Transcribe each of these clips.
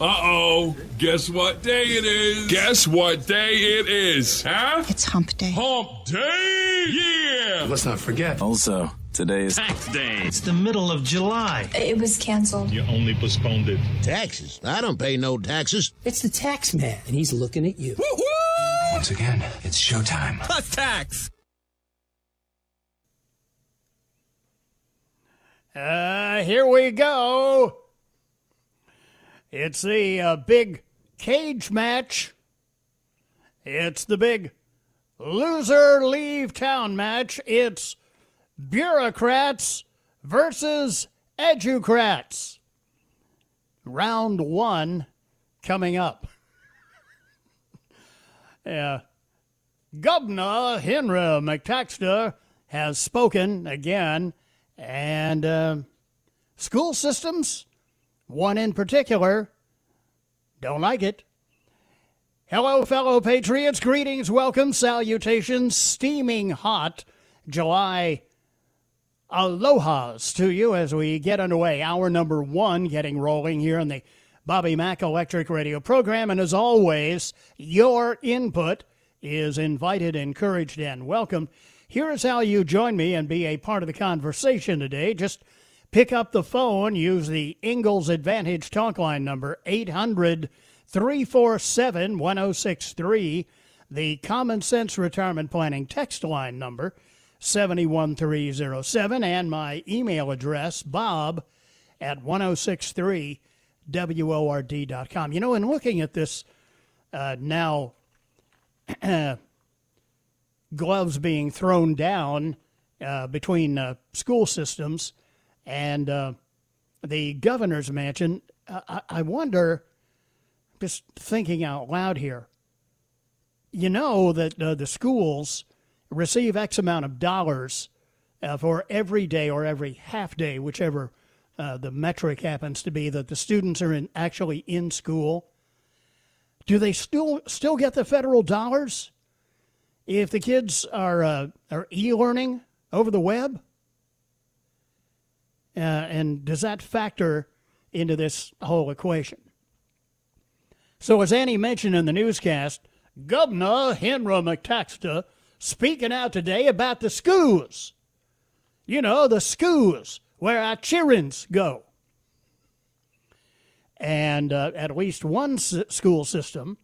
Uh oh. Guess what day it is? Guess what day it is? Huh? It's hump day. Hump day! Yeah! Let's not forget. Also, today is tax day. It's the middle of July. It was canceled. You only postponed it. Taxes? I don't pay no taxes. It's the tax man, and he's looking at you. Woo-hoo! Once again, it's showtime. Plus tax. Uh, here we go. It's the uh, big cage match. It's the big loser leave town match. It's bureaucrats versus educrats. Round one coming up. yeah. Governor Henry McTaxter has spoken again, and uh, school systems one in particular don't like it. Hello, fellow patriots. Greetings, welcome, salutations, steaming hot July alohas to you as we get underway. Hour number one getting rolling here on the Bobby Mack Electric Radio program. And as always, your input is invited, encouraged, and welcome. Here is how you join me and be a part of the conversation today. Just Pick up the phone, use the Ingalls Advantage talk line number 800 347 1063, the Common Sense Retirement Planning text line number 71307, and my email address, bob at 1063word.com. You know, in looking at this uh, now, gloves being thrown down uh, between uh, school systems and uh, the governor's mansion. I, I wonder, just thinking out loud here, you know that uh, the schools receive X amount of dollars uh, for every day or every half day, whichever uh, the metric happens to be, that the students are in, actually in school. Do they still still get the federal dollars if the kids are uh, are e-learning over the web? Uh, and does that factor into this whole equation? So, as Annie mentioned in the newscast, Governor Henry McTaxter speaking out today about the schools. You know, the schools where our childrens go. And uh, at least one s- school system,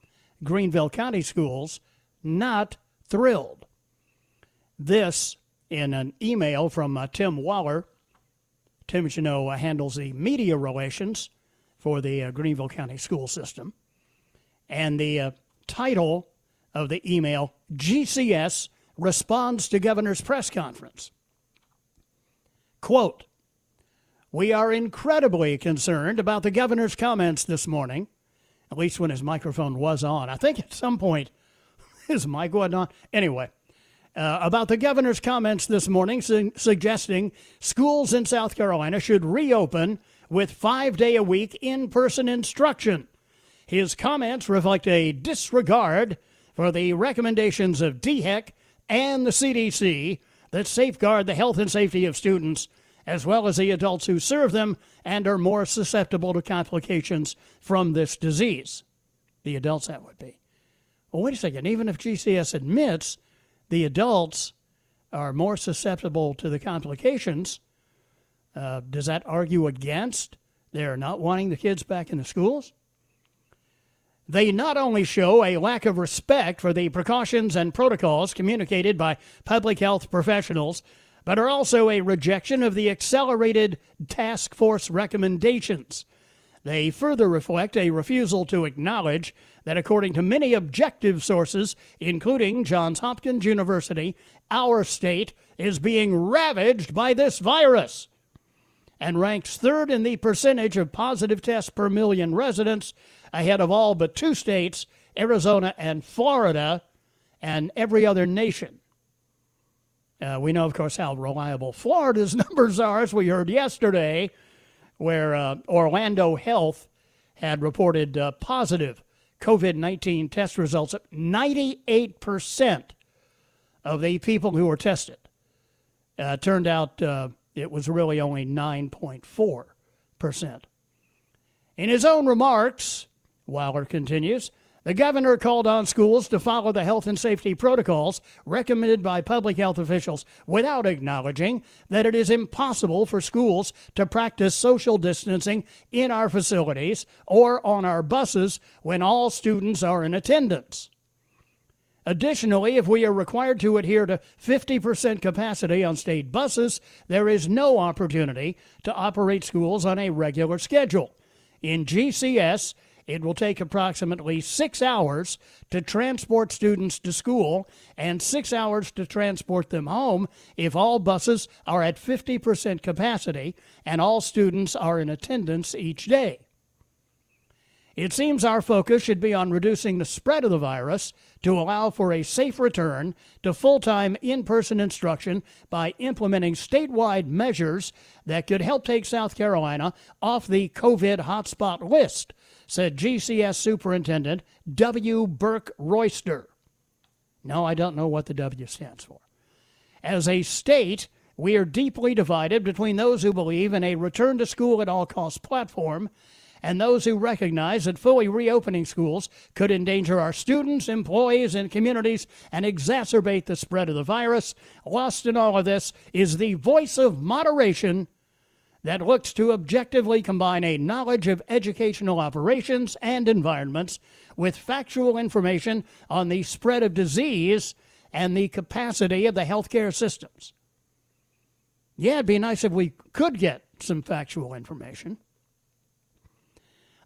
Greenville County Schools, not thrilled. This in an email from uh, Tim Waller Tim Janot uh, handles the media relations for the uh, Greenville County School System. And the uh, title of the email GCS responds to governor's press conference. Quote, we are incredibly concerned about the governor's comments this morning, at least when his microphone was on. I think at some point his mic wasn't on. Anyway, uh, about the governor's comments this morning su- suggesting schools in South Carolina should reopen with five day a week in person instruction. His comments reflect a disregard for the recommendations of DHEC and the CDC that safeguard the health and safety of students as well as the adults who serve them and are more susceptible to complications from this disease. The adults, that would be. Well, wait a second. Even if GCS admits the adults are more susceptible to the complications. Uh, does that argue against They're not wanting the kids back in the schools. They not only show a lack of respect for the precautions and protocols communicated by public health professionals, but are also a rejection of the accelerated task force recommendations. They further reflect a refusal to acknowledge that, according to many objective sources, including Johns Hopkins University, our state is being ravaged by this virus and ranks third in the percentage of positive tests per million residents, ahead of all but two states, Arizona and Florida, and every other nation. Uh, we know, of course, how reliable Florida's numbers are, as we heard yesterday, where uh, Orlando Health had reported uh, positive COVID 19 test results. 98% of the people who were tested uh, turned out uh, it was really only 9.4%. In his own remarks, Waller continues, the governor called on schools to follow the health and safety protocols recommended by public health officials without acknowledging that it is impossible for schools to practice social distancing in our facilities or on our buses when all students are in attendance. Additionally, if we are required to adhere to 50% capacity on state buses, there is no opportunity to operate schools on a regular schedule. In GCS, it will take approximately six hours to transport students to school and six hours to transport them home if all buses are at 50% capacity and all students are in attendance each day. It seems our focus should be on reducing the spread of the virus to allow for a safe return to full time in person instruction by implementing statewide measures that could help take South Carolina off the COVID hotspot list, said GCS Superintendent W. Burke Royster. No, I don't know what the W stands for. As a state, we are deeply divided between those who believe in a return to school at all costs platform and those who recognize that fully reopening schools could endanger our students, employees, and communities and exacerbate the spread of the virus. Lost in all of this is the voice of moderation that looks to objectively combine a knowledge of educational operations and environments with factual information on the spread of disease and the capacity of the healthcare systems. Yeah, it'd be nice if we could get some factual information.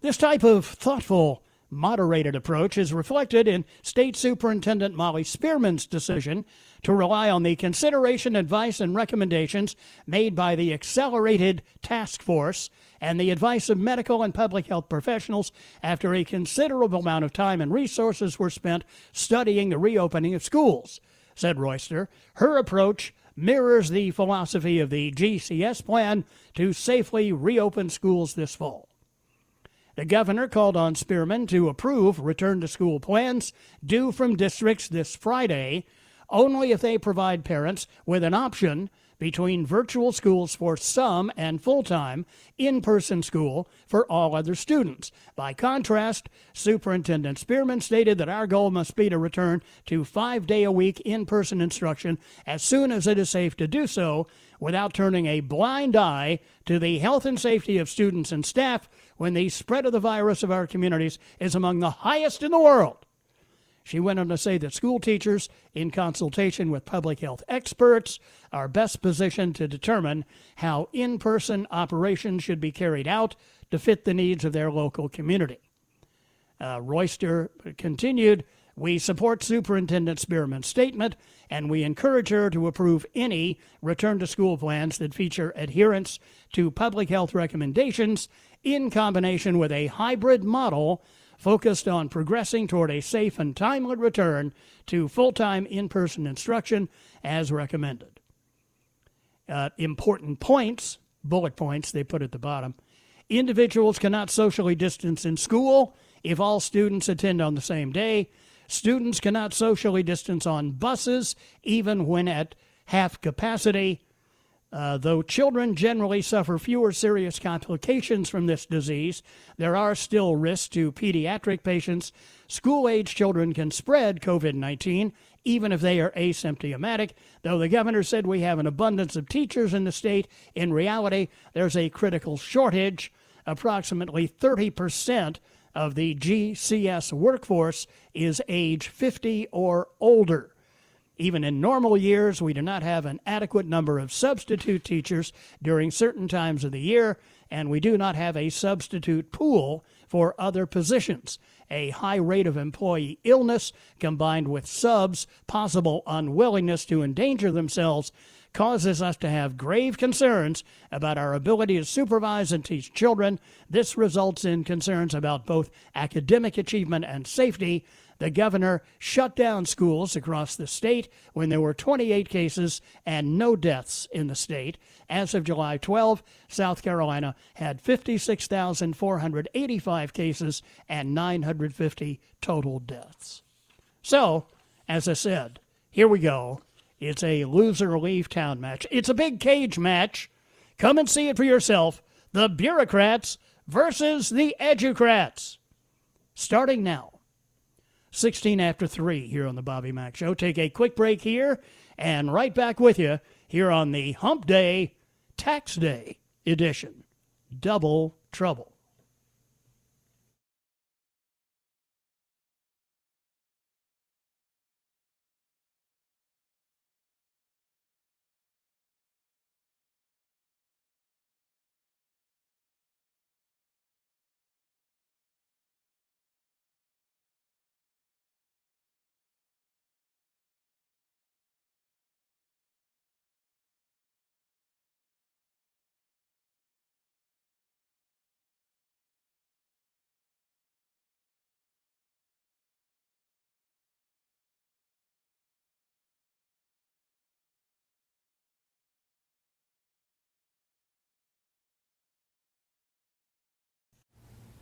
This type of thoughtful, moderated approach is reflected in State Superintendent Molly Spearman's decision to rely on the consideration, advice, and recommendations made by the Accelerated Task Force and the advice of medical and public health professionals after a considerable amount of time and resources were spent studying the reopening of schools, said Royster. Her approach mirrors the philosophy of the GCS plan to safely reopen schools this fall. The governor called on Spearman to approve return to school plans due from districts this Friday. Only if they provide parents with an option between virtual schools for some and full time in person school for all other students. By contrast, Superintendent Spearman stated that our goal must be to return to five day a week in person instruction as soon as it is safe to do so without turning a blind eye to the health and safety of students and staff when the spread of the virus of our communities is among the highest in the world. She went on to say that school teachers, in consultation with public health experts, are best positioned to determine how in person operations should be carried out to fit the needs of their local community. Uh, Royster continued We support Superintendent Spearman's statement, and we encourage her to approve any return to school plans that feature adherence to public health recommendations in combination with a hybrid model focused on progressing toward a safe and timely return to full time in person instruction as recommended. Uh, important points, bullet points, they put at the bottom. Individuals cannot socially distance in school if all students attend on the same day. Students cannot socially distance on buses, even when at half capacity. Uh, though children generally suffer fewer serious complications from this disease, there are still risks to pediatric patients. School age children can spread COVID 19 even if they are asymptomatic. Though the governor said we have an abundance of teachers in the state, in reality, there's a critical shortage approximately 30% of the GCS workforce is age 50 or older. Even in normal years, we do not have an adequate number of substitute teachers during certain times of the year, and we do not have a substitute pool for other positions. A high rate of employee illness combined with subs' possible unwillingness to endanger themselves causes us to have grave concerns about our ability to supervise and teach children. This results in concerns about both academic achievement and safety. The governor shut down schools across the state when there were 28 cases and no deaths in the state. As of July 12, South Carolina had 56,485 cases and 950 total deaths. So, as I said, here we go. It's a loser leave town match. It's a big cage match. Come and see it for yourself. The bureaucrats versus the educrats. Starting now. 16 after 3 here on the Bobby Mack Show. Take a quick break here and right back with you here on the Hump Day, Tax Day edition. Double trouble.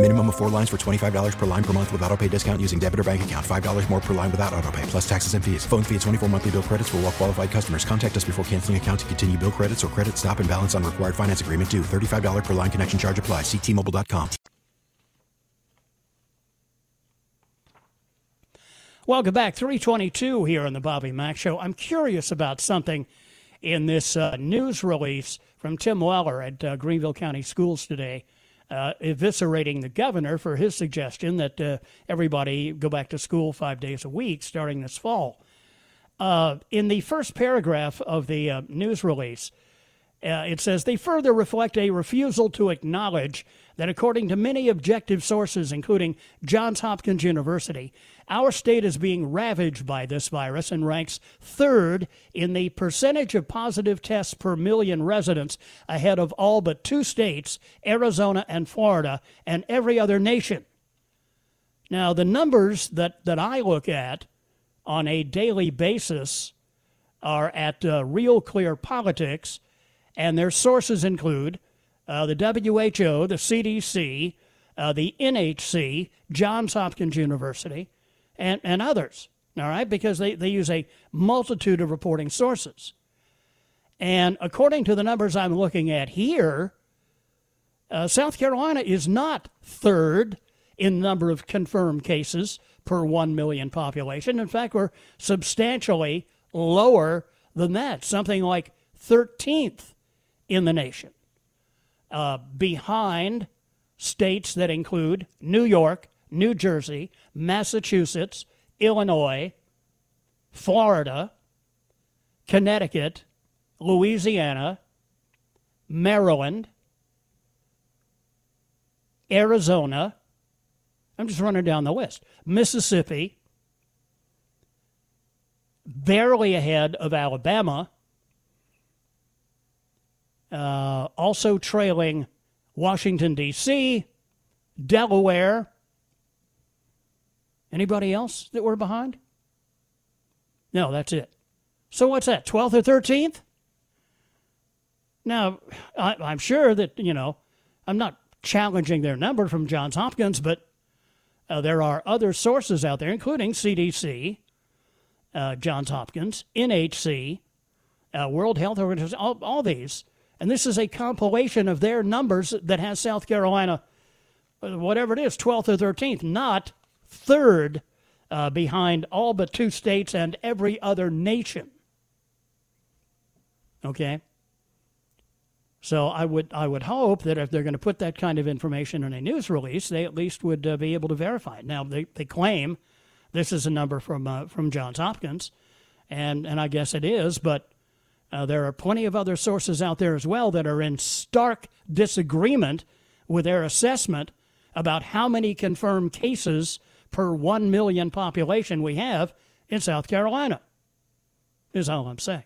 Minimum of four lines for $25 per line per month with auto pay discount using debit or bank account. $5 more per line without auto pay, plus taxes and fees. Phone fee at 24 monthly bill credits for all well qualified customers. Contact us before canceling account to continue bill credits or credit stop and balance on required finance agreement due. $35 per line connection charge apply. Ctmobile.com. Welcome back. 322 here on the Bobby Mack Show. I'm curious about something in this uh, news release from Tim Waller at uh, Greenville County Schools today, uh, eviscerating the governor for his suggestion that uh, everybody go back to school five days a week starting this fall. Uh, in the first paragraph of the uh, news release, it says they further reflect a refusal to acknowledge that, according to many objective sources, including Johns Hopkins University, our state is being ravaged by this virus and ranks third in the percentage of positive tests per million residents, ahead of all but two states, Arizona and Florida, and every other nation. Now, the numbers that, that I look at on a daily basis are at uh, Real Clear Politics, and their sources include uh, the WHO, the CDC, uh, the NHC, Johns Hopkins University, and, and others, all right, because they, they use a multitude of reporting sources. And according to the numbers I'm looking at here, uh, South Carolina is not third in number of confirmed cases per 1 million population. In fact, we're substantially lower than that, something like 13th in the nation uh, behind states that include New York, New Jersey, Massachusetts, Illinois, Florida, Connecticut, Louisiana, Maryland, Arizona. I'm just running down the list. Mississippi, barely ahead of Alabama, uh, also trailing Washington, D.C., Delaware. Anybody else that we're behind? No, that's it. So what's that, 12th or 13th? Now, I, I'm sure that, you know, I'm not challenging their number from Johns Hopkins, but uh, there are other sources out there, including CDC, uh, Johns Hopkins, NHC, uh, World Health Organization, all, all, these. And this is a compilation of their numbers that has South Carolina, uh, whatever it is, 12th or 13th, not third uh, behind all but two states and every other nation. Okay? So I would I would hope that if they're going to put that kind of information in a news release, they at least would uh, be able to verify it. Now they, they claim this is a number from uh, from Johns Hopkins, and and I guess it is, but uh, there are plenty of other sources out there as well that are in stark disagreement with their assessment about how many confirmed cases per one million population we have in South Carolina. Is all I'm saying.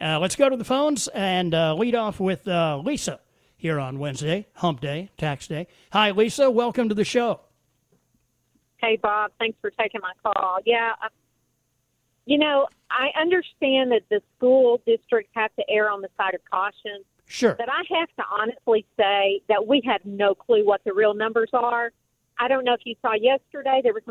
Uh, let's go to the phones and uh, lead off with uh, Lisa here on Wednesday, Hump Day, Tax Day. Hi, Lisa. Welcome to the show. Hey, Bob. Thanks for taking my call. Yeah, uh, you know, I understand that the school districts have to err on the side of caution. Sure. But I have to honestly say that we have no clue what the real numbers are. I don't know if you saw yesterday, there was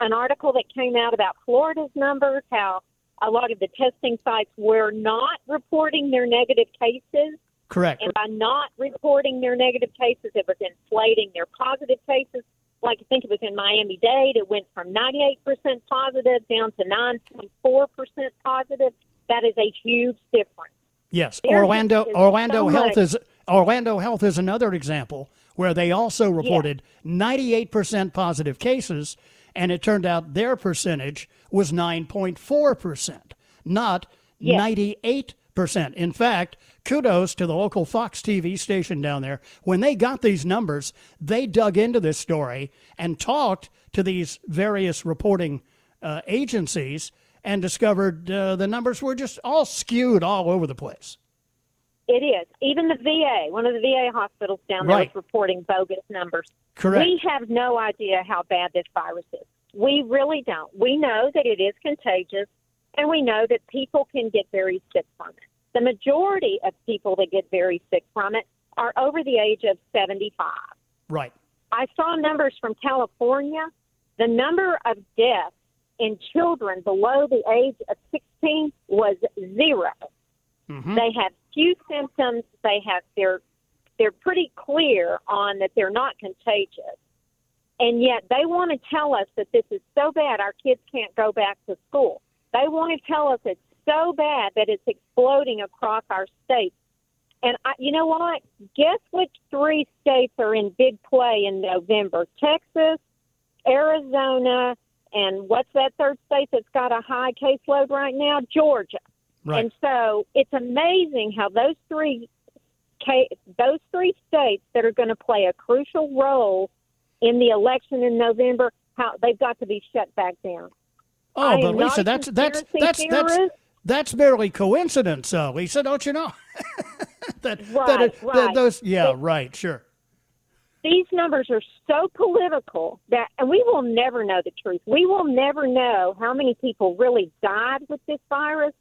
an article that came out about Florida's numbers, how a lot of the testing sites were not reporting their negative cases. Correct. And by not reporting their negative cases, it was inflating their positive cases. Like I think it was in Miami Dade, it went from 98% positive down to 9.4% positive. That is a huge difference. Yes, Their Orlando Orlando so Health much. is Orlando Health is another example where they also reported yeah. 98% positive cases and it turned out their percentage was 9.4%, not yes. 98%. In fact, kudos to the local Fox TV station down there. When they got these numbers, they dug into this story and talked to these various reporting uh, agencies and discovered uh, the numbers were just all skewed all over the place. It is. Even the VA, one of the VA hospitals down there, right. is reporting bogus numbers. Correct. We have no idea how bad this virus is. We really don't. We know that it is contagious, and we know that people can get very sick from it. The majority of people that get very sick from it are over the age of 75. Right. I saw numbers from California. The number of deaths in children below the age of 16 was 0 mm-hmm. They have few symptoms. They have they're they're pretty clear on that they're not contagious. And yet they want to tell us that this is so bad our kids can't go back to school. They want to tell us it's so bad that it's exploding across our states. And I, you know what? Guess which three states are in big play in November? Texas, Arizona, and what's that third state that's got a high caseload right now? Georgia. Right. And so it's amazing how those three those three states that are going to play a crucial role in the election in November, how they've got to be shut back down. Oh, but Lisa, that's that's that's, that's that's barely coincidence, though. Lisa, don't you know? that, right, that, it, right. That those, yeah, right, sure. These numbers are so political that, and we will never know the truth. We will never know how many people really died with this virus,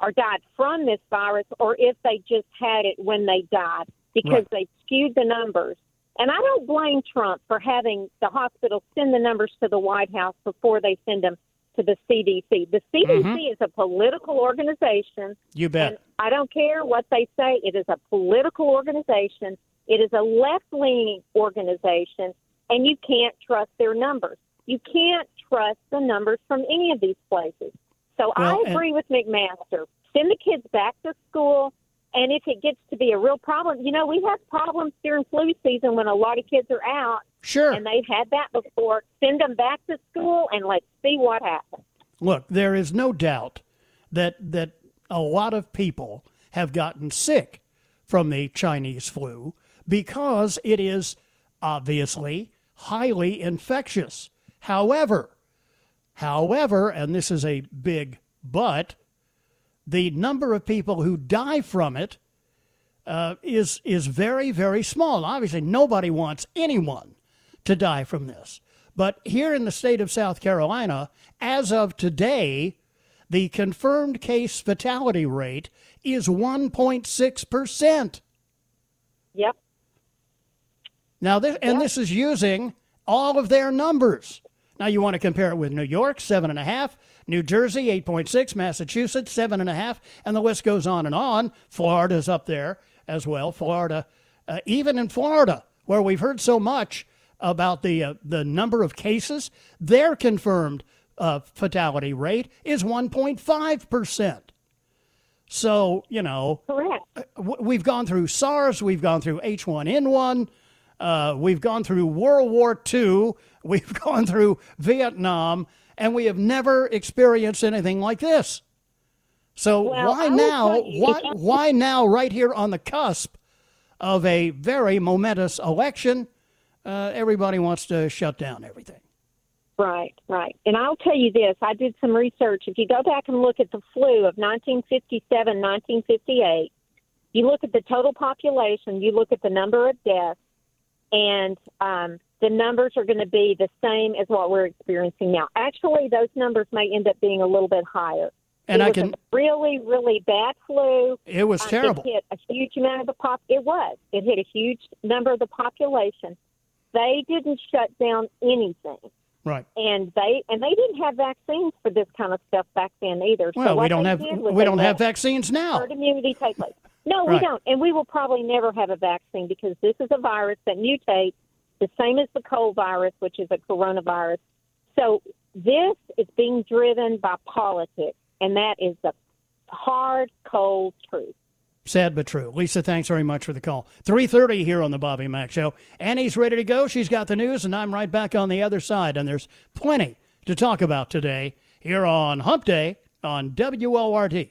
or died from this virus, or if they just had it when they died because right. they skewed the numbers. And I don't blame Trump for having the hospital send the numbers to the White House before they send them to the CDC. The CDC mm-hmm. is a political organization. You bet. I don't care what they say. It is a political organization. It is a left leaning organization, and you can't trust their numbers. You can't trust the numbers from any of these places. So well, I agree with McMaster. Send the kids back to school. And if it gets to be a real problem, you know, we have problems during flu season when a lot of kids are out. Sure. And they've had that before. Send them back to school and let's see what happens. Look, there is no doubt that that a lot of people have gotten sick from the Chinese flu because it is obviously highly infectious. However, however, and this is a big but, the number of people who die from it uh, is is very very small. Obviously, nobody wants anyone to die from this. But here in the state of South Carolina, as of today, the confirmed case fatality rate is 1.6%. Yep. Now, this, and this is using all of their numbers. Now, you want to compare it with New York, 7.5, New Jersey, 8.6, Massachusetts, 7.5, and the list goes on and on. Florida's up there as well. Florida, uh, even in Florida, where we've heard so much about the, uh, the number of cases, their confirmed uh, fatality rate is 1.5%. So, you know, Correct. we've gone through SARS, we've gone through H1N1, uh, we've gone through World War II, we've gone through Vietnam, and we have never experienced anything like this. So Well, why now? Why, why now? Right here on the cusp of a very momentous election, uh, everybody wants to shut down everything. Right, right. And I'll tell you this I did some research. If you go back and look at the flu of 1957, 1958, you look at the total population, you look at the number of deaths, and um, the numbers are going to be the same as what we're experiencing now. Actually, those numbers may end up being a little bit higher. And it I was can- a really, really bad flu. It was Um, terrible. It hit a huge amount of the pop. It was. It hit a huge number of the population. They didn't shut down anything Right. and they and they didn't have vaccines for this kind of stuff back then either. Well, so we don't have we don't have vaccines now. herd immunity take place. No, Right. we don't, and we will probably never have a vaccine because this is a virus that mutates the same as the cold virus, which is a coronavirus. So this is being driven by politics, and that is the hard, cold truth. Sad but true. Lisa, thanks very much for the call. 3.30 here on the Bobby Mack Show. Annie's ready to go. She's got the news, and I'm right back on the other side. And there's plenty to talk about today here on Hump Day on WORD.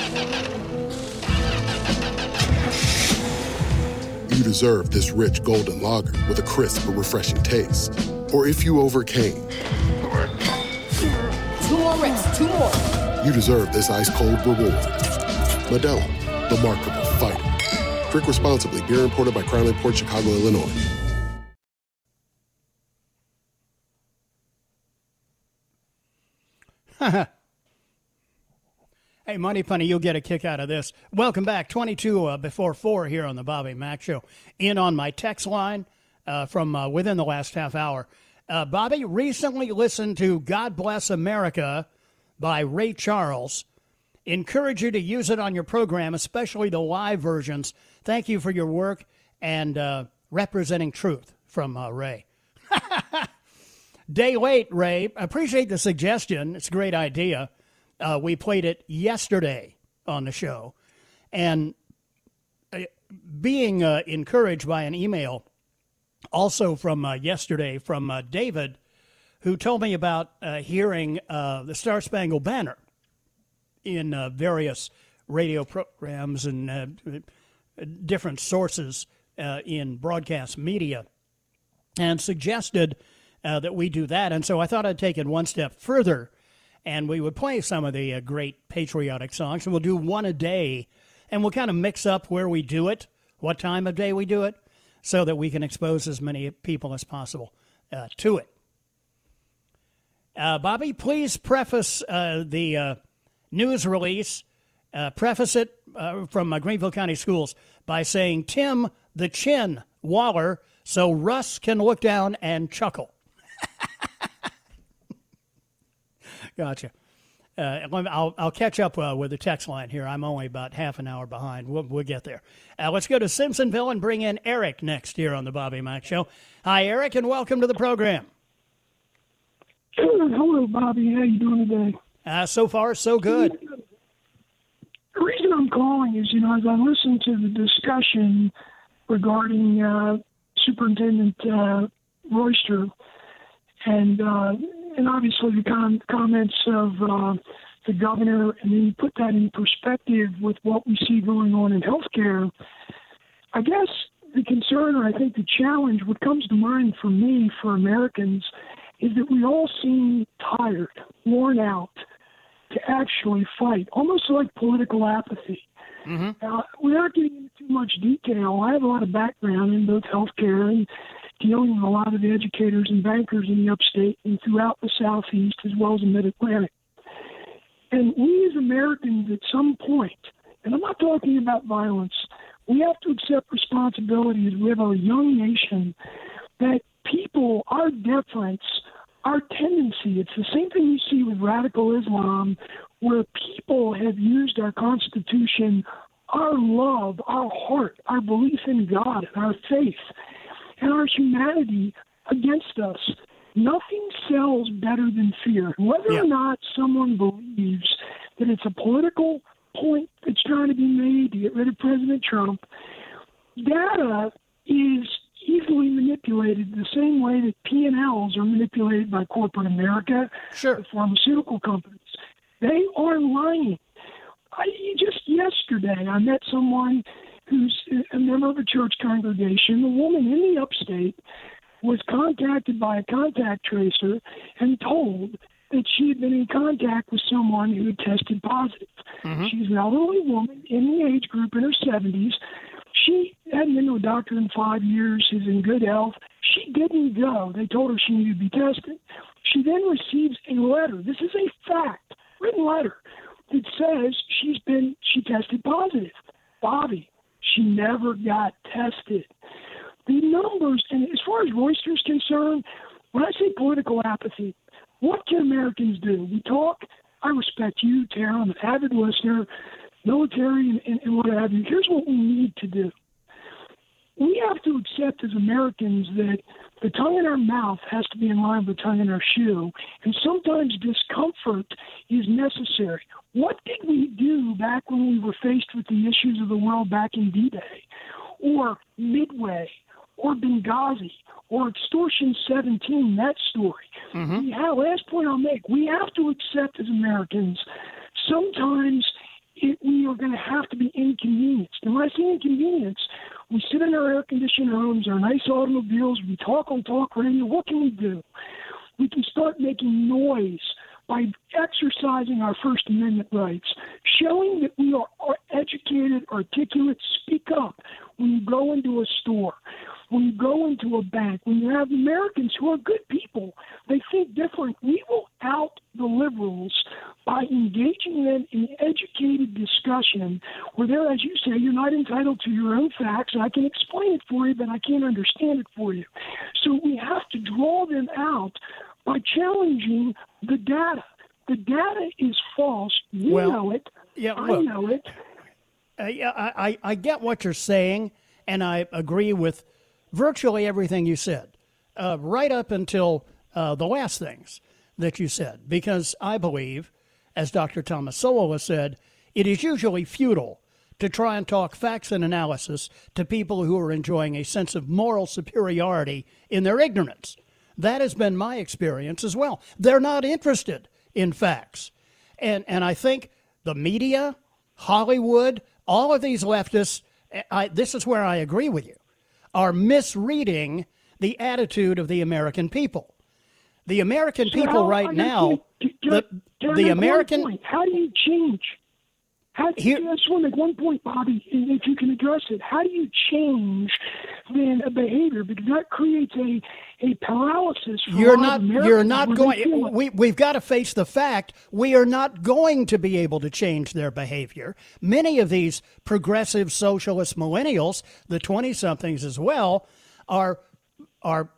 you deserve this rich golden lager with a crisp but refreshing taste. Or if you overcame, Two more reps, two more. you deserve this ice cold reward. Modelo, the Markable Fighter. Drink responsibly. Beer imported by Crown Port Chicago, Illinois. Hey, Money Punny, you'll get a kick out of this. Welcome back. 22 uh, before 4 here on the Bobby Mack Show. In on my text line uh, from uh, within the last half hour. Uh, Bobby recently listened to God Bless America by Ray Charles, encourage you to use it on your program, especially the live versions. Thank you for your work and uh, representing truth from uh, Ray. Day late, Ray. Appreciate the suggestion. It's a great idea. Uh, we played it yesterday on the show. And uh, being uh, encouraged by an email also from uh, yesterday from uh, David, who told me about uh, hearing the Star Spangled Banner in various radio programs and different sources in broadcast media and suggested that we do that. And so I thought I'd take it one step further and we would play some of the uh, great patriotic songs. And we'll do one a day and we'll kind of mix up where we do it, what time of day we do it, so that we can expose as many people as possible uh, to it. Uh, Bobby, please preface uh, the uh, news release, preface it from Greenville County Schools by saying Tim the Chin Waller so Russ can look down and chuckle. gotcha. Uh, I'll, I'll catch up uh, with the text line here. I'm only about half an hour behind. We'll, we'll get there. Uh, let's go to Simpsonville and bring in Eric next here on the Bobby Mack Show. Hi, Eric, and welcome to the program. Hello, Bobby. How you doing today? Uh, so far, so good. The reason I'm calling is, you know, as I listen to the discussion regarding uh, Superintendent uh, Royster, and uh, and obviously the com- comments of uh, the governor, and then you put that in perspective with what we see going on in healthcare. I guess the concern, or I think the challenge, what comes to mind for me, for Americans, is that we all seem tired, worn out to actually fight, almost like political apathy. Mm-hmm. Uh, without getting into too much detail, I have a lot of background in both healthcare and dealing with a lot of educators and bankers in the upstate and throughout the southeast as well as the mid Atlantic. And we as Americans, at some point, and I'm not talking about violence, we have to accept responsibility as we have a young nation that people, our deference, our tendency, it's the same thing you see with radical Islam, where people have used our Constitution, our love, our heart, our belief in God, our faith and our humanity against us. Nothing sells better than fear. Whether yeah. or not someone believes that it's a political point that's trying to be made to get rid of President Trump, data is easily manipulated the same way that P&Ls are manipulated by corporate America, sure. the pharmaceutical companies. They are lying. I, just yesterday, I met someone who's a member of a church congregation, a woman in the upstate, was contacted by a contact tracer and told that she had been in contact with someone who had tested positive. Mm-hmm. She's an elderly woman in the age group in her 70s. She hadn't been to a doctor in five years. She's in good health. She didn't go. They told her she needed to be tested. She then receives a letter. This is a fact, written letter that says she's been she tested positive. Bobby, she never got tested. The numbers, and as far as Royster's concerned, when I say political apathy, what can Americans do? We talk. I respect you, Tara. I'm an avid listener, military, and, and, and what have you. Here's what we need to do. We have to accept as Americans that the tongue in our mouth has to be in line with the tongue in our shoe, and sometimes discomfort is necessary. What did we do back when we were faced with the issues of the world back in D Day, or Midway, or Benghazi, or Extortion 17, that story? Mm-hmm. Have, last point I'll make we have to accept as Americans sometimes it, we are going to have to be inconvenienced. And when I say inconvenience, we sit in our air conditioned rooms, our nice automobiles, we talk on talk radio. What can we do? We can start making noise by exercising our First Amendment rights, showing that we are educated, articulate, speak up when you go into a store, when you go into a bank, when you have Americans who are good people, they think different. We will out the liberals by engaging them in educated discussion where they're, as you say, you're not entitled to your own facts. I can explain it for you, but I can't understand it for you. So we have to draw them out by challenging the data. The data is false. You well, know it. yeah, I know it. Uh, yeah, I, I, I get what you're saying, and I agree with virtually everything you said, uh, right up until uh, the last things that you said, because I believe, as Dr. Thomas Sowell has said, it is usually futile to try and talk facts and analysis to people who are enjoying a sense of moral superiority in their ignorance. That has been my experience as well. They're not interested in facts. And, and I think the media, Hollywood, all of these leftists, I, this is where I agree with you, are misreading the attitude of the American people. The American So people right now, the, I the American, point? How do you change? How, I just want to make one point, Bobby, if you can address it. How do you change then a behavior? Because that creates a, a paralysis. You're not. You're not where they feel going. We we've got to face the fact we are not going to be able to change their behavior. Many of these progressive socialist millennials, the twenty somethings as well, are are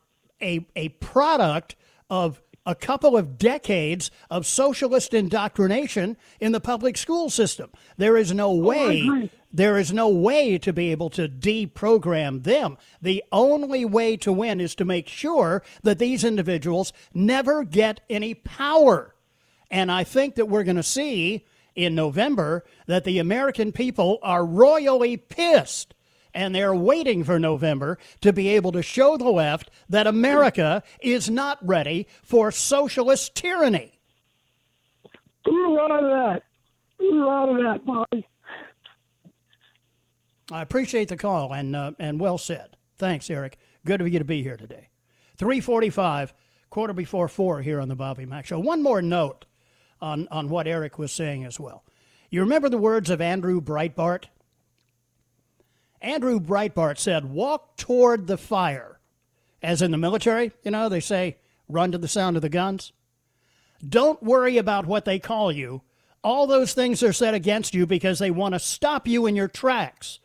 a a product of a couple of decades of socialist indoctrination in the public school system. There is no oh, way agree. there is no way to be able to deprogram them. The only way to win is to make sure that these individuals never get any power. And I think that we're going to see in November that the American people are royally pissed. And they're waiting for November to be able to show the left that America is not ready for socialist tyranny. Ooh, out of that. Ooh, out of that, Bobby. I appreciate the call and uh, and well said. Thanks, Eric. Good of you to be here today. 345, quarter before four here on the Bobby Mack Show. One more note on, on what Eric was saying as well. You remember the words of Andrew Breitbart? Andrew Breitbart said, walk toward the fire. As in the military, you know, they say, run to the sound of the guns. Don't worry about what they call you. All those things are said against you because they want to stop you in your tracks.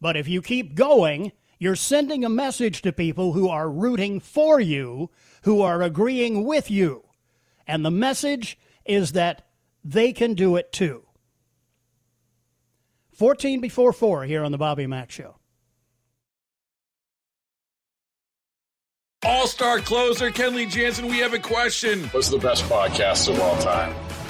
But if you keep going, you're sending a message to people who are rooting for you, who are agreeing with you. And the message is that they can do it too. 14 before 4 here on the Bobby Mack Show. All star closer Kenley Jansen, we have a question. What's the best podcast of all time?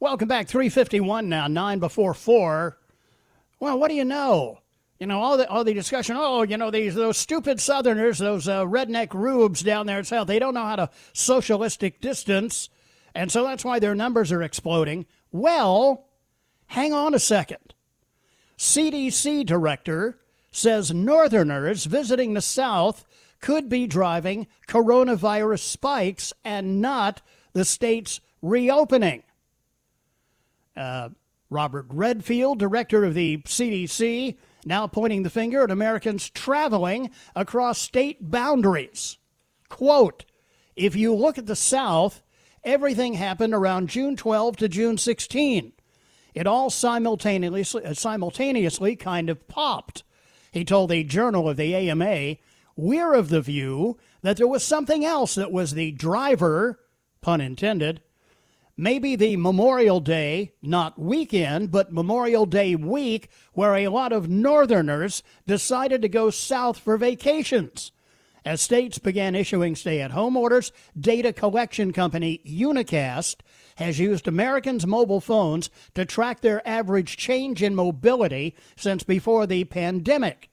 Welcome back. 351 now, 9 before 4. Well, what do you know? You know, all the, all the discussion, oh, you know, these those stupid Southerners, those uh, redneck rubes down there in South, they don't know how to socialistic distance, and so that's why their numbers are exploding. Well, hang on a second. CDC director says Northerners visiting the South could be driving coronavirus spikes and not the state's reopening. Uh, Robert Redfield, director of the CDC, now pointing the finger at Americans traveling across state boundaries. Quote If you look at the South, everything happened around June 12 to June 16. It all simultaneously, uh, simultaneously kind of popped. He told a journal of the AMA, We're of the view that there was something else that was the driver, pun intended, maybe the Memorial Day, not weekend, but Memorial Day week, where a lot of Northerners decided to go south for vacations. As states began issuing stay at home orders, data collection company Unacast has used Americans' mobile phones to track their average change in mobility since before the pandemic.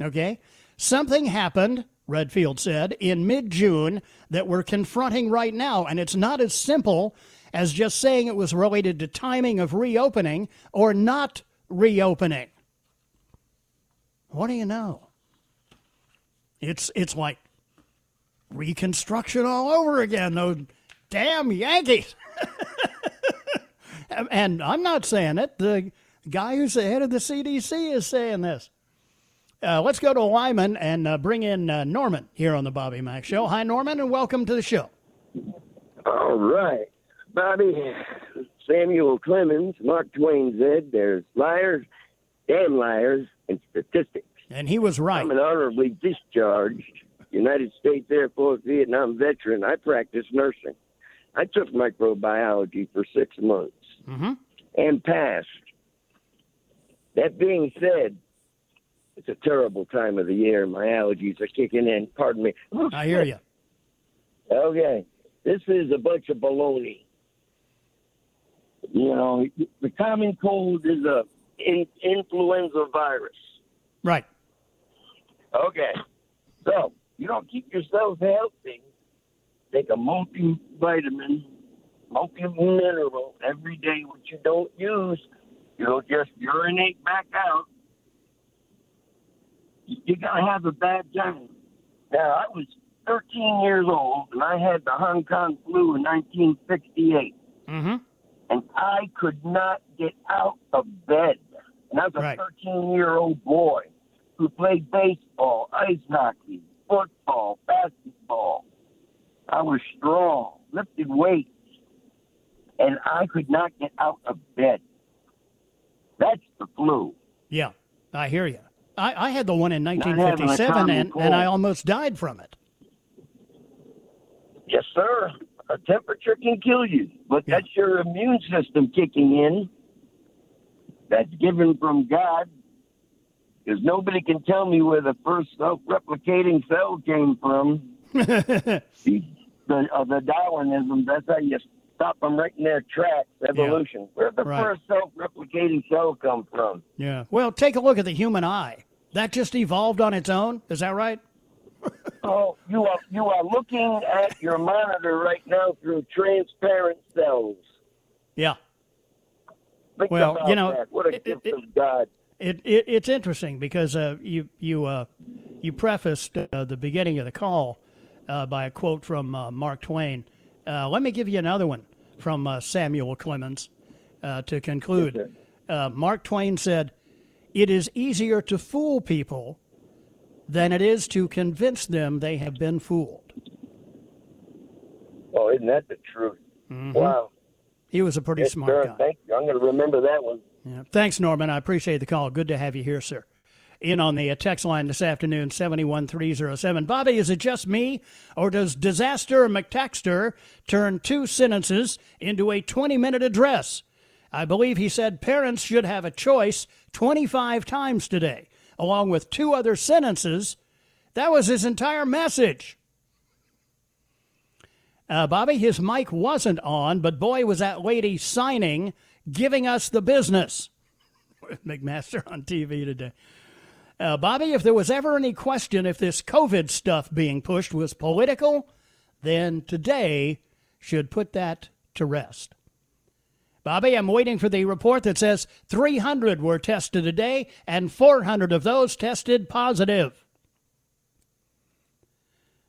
Okay? Something happened, Redfield said, in mid June that we're confronting right now, and it's not as simple as just saying it was related to timing of reopening or not reopening. What do you know? It's it's like reconstruction all over again. Those Damn Yankees. and I'm not saying it. The guy who's the head of the CDC is saying this. Uh, let's go to Lyman and uh, bring in uh, Norman here on the Bobby Mack Show. Hi, Norman, and welcome to the show. All right. Bobby, Samuel Clemens, Mark Twain said there's liars, damn liars, and statistics. And he was right. I'm an honorably discharged United States Air Force Vietnam veteran. I practiced nursing. I took microbiology for six months mm-hmm. and passed. That being said, it's a terrible time of the year. My allergies are kicking in. Pardon me. I hear you. Okay. This is a bunch of baloney. You know, the common cold is a in, influenza virus. Right. Okay. So, you don't keep yourself healthy, take a multivitamin, multi-mineral every day, which you don't use. You'll just urinate back out. You're going to have a bad time. Now, I was 13 years old, and I had the Hong Kong flu in 1968. Mm-hmm. And I could not get out of bed. And I was a 13 year old boy who played baseball, ice hockey, football, basketball. I was strong, lifted weights, and I could not get out of bed. That's the flu. Yeah, I hear you. I, I had the one in 1957, and, and I almost died from it. Yes, sir. A temperature can kill you, but yeah. that's your immune system kicking in. That's given from God because nobody can tell me where the first self-replicating cell came from. the, uh, the Darwinism, that's how you stop them right in their tracks, evolution. Yeah. Where did the right. first self-replicating cell come from? Yeah. Well, take a look at the human eye. That just evolved on its own. Is that right? Oh, you are you are looking at your monitor right now through transparent cells. Yeah. Think well, you know, that. what a it, gift it, of God. It, it, it's interesting because uh, you you uh, you prefaced uh, the beginning of the call uh, by a quote from uh, Mark Twain. Uh, let me give you another one from Samuel Clemens to conclude. Mark Twain said, "It is easier to fool people than it is to convince them they have been fooled." Well, isn't that the truth? Mm-hmm. Wow. He was a pretty yes, smart sir. guy. Thank you. I'm going to remember that one. Yeah. Thanks, Norman. I appreciate the call. Good to have you here, sir. In on the text line this afternoon, 71307. Bobby, is it just me, or does Disaster McTaxter turn two sentences into a 20 minute address? I believe he said parents should have a choice 25 times today, along with two other sentences. That was his entire message. Uh, Bobby, his mic wasn't on, but boy, was that lady signing giving us the business. McMaster on TV today. Uh, Bobby, if there was ever any question if this COVID stuff being pushed was political, then today should put that to rest. Bobby, I'm waiting for the report that says 300 were tested today and 400 of those tested positive.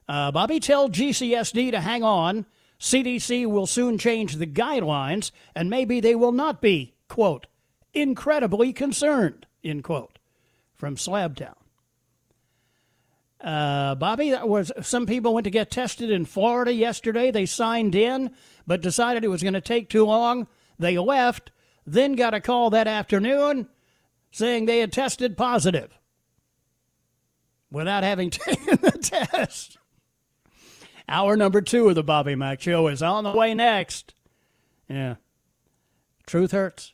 Uh, Bobby, tell GCSD to hang on CDC will soon change the guidelines, and maybe they will not be, quote, incredibly concerned, end quote, from Slabtown. Uh, Bobby, that was some people went to get tested in Florida yesterday. They signed in, but decided it was going to take too long. They left, then got a call that afternoon saying they had tested positive without having taken the test. Hour number two of the Bobby Mack Show is on the way next. Yeah. Truth hurts.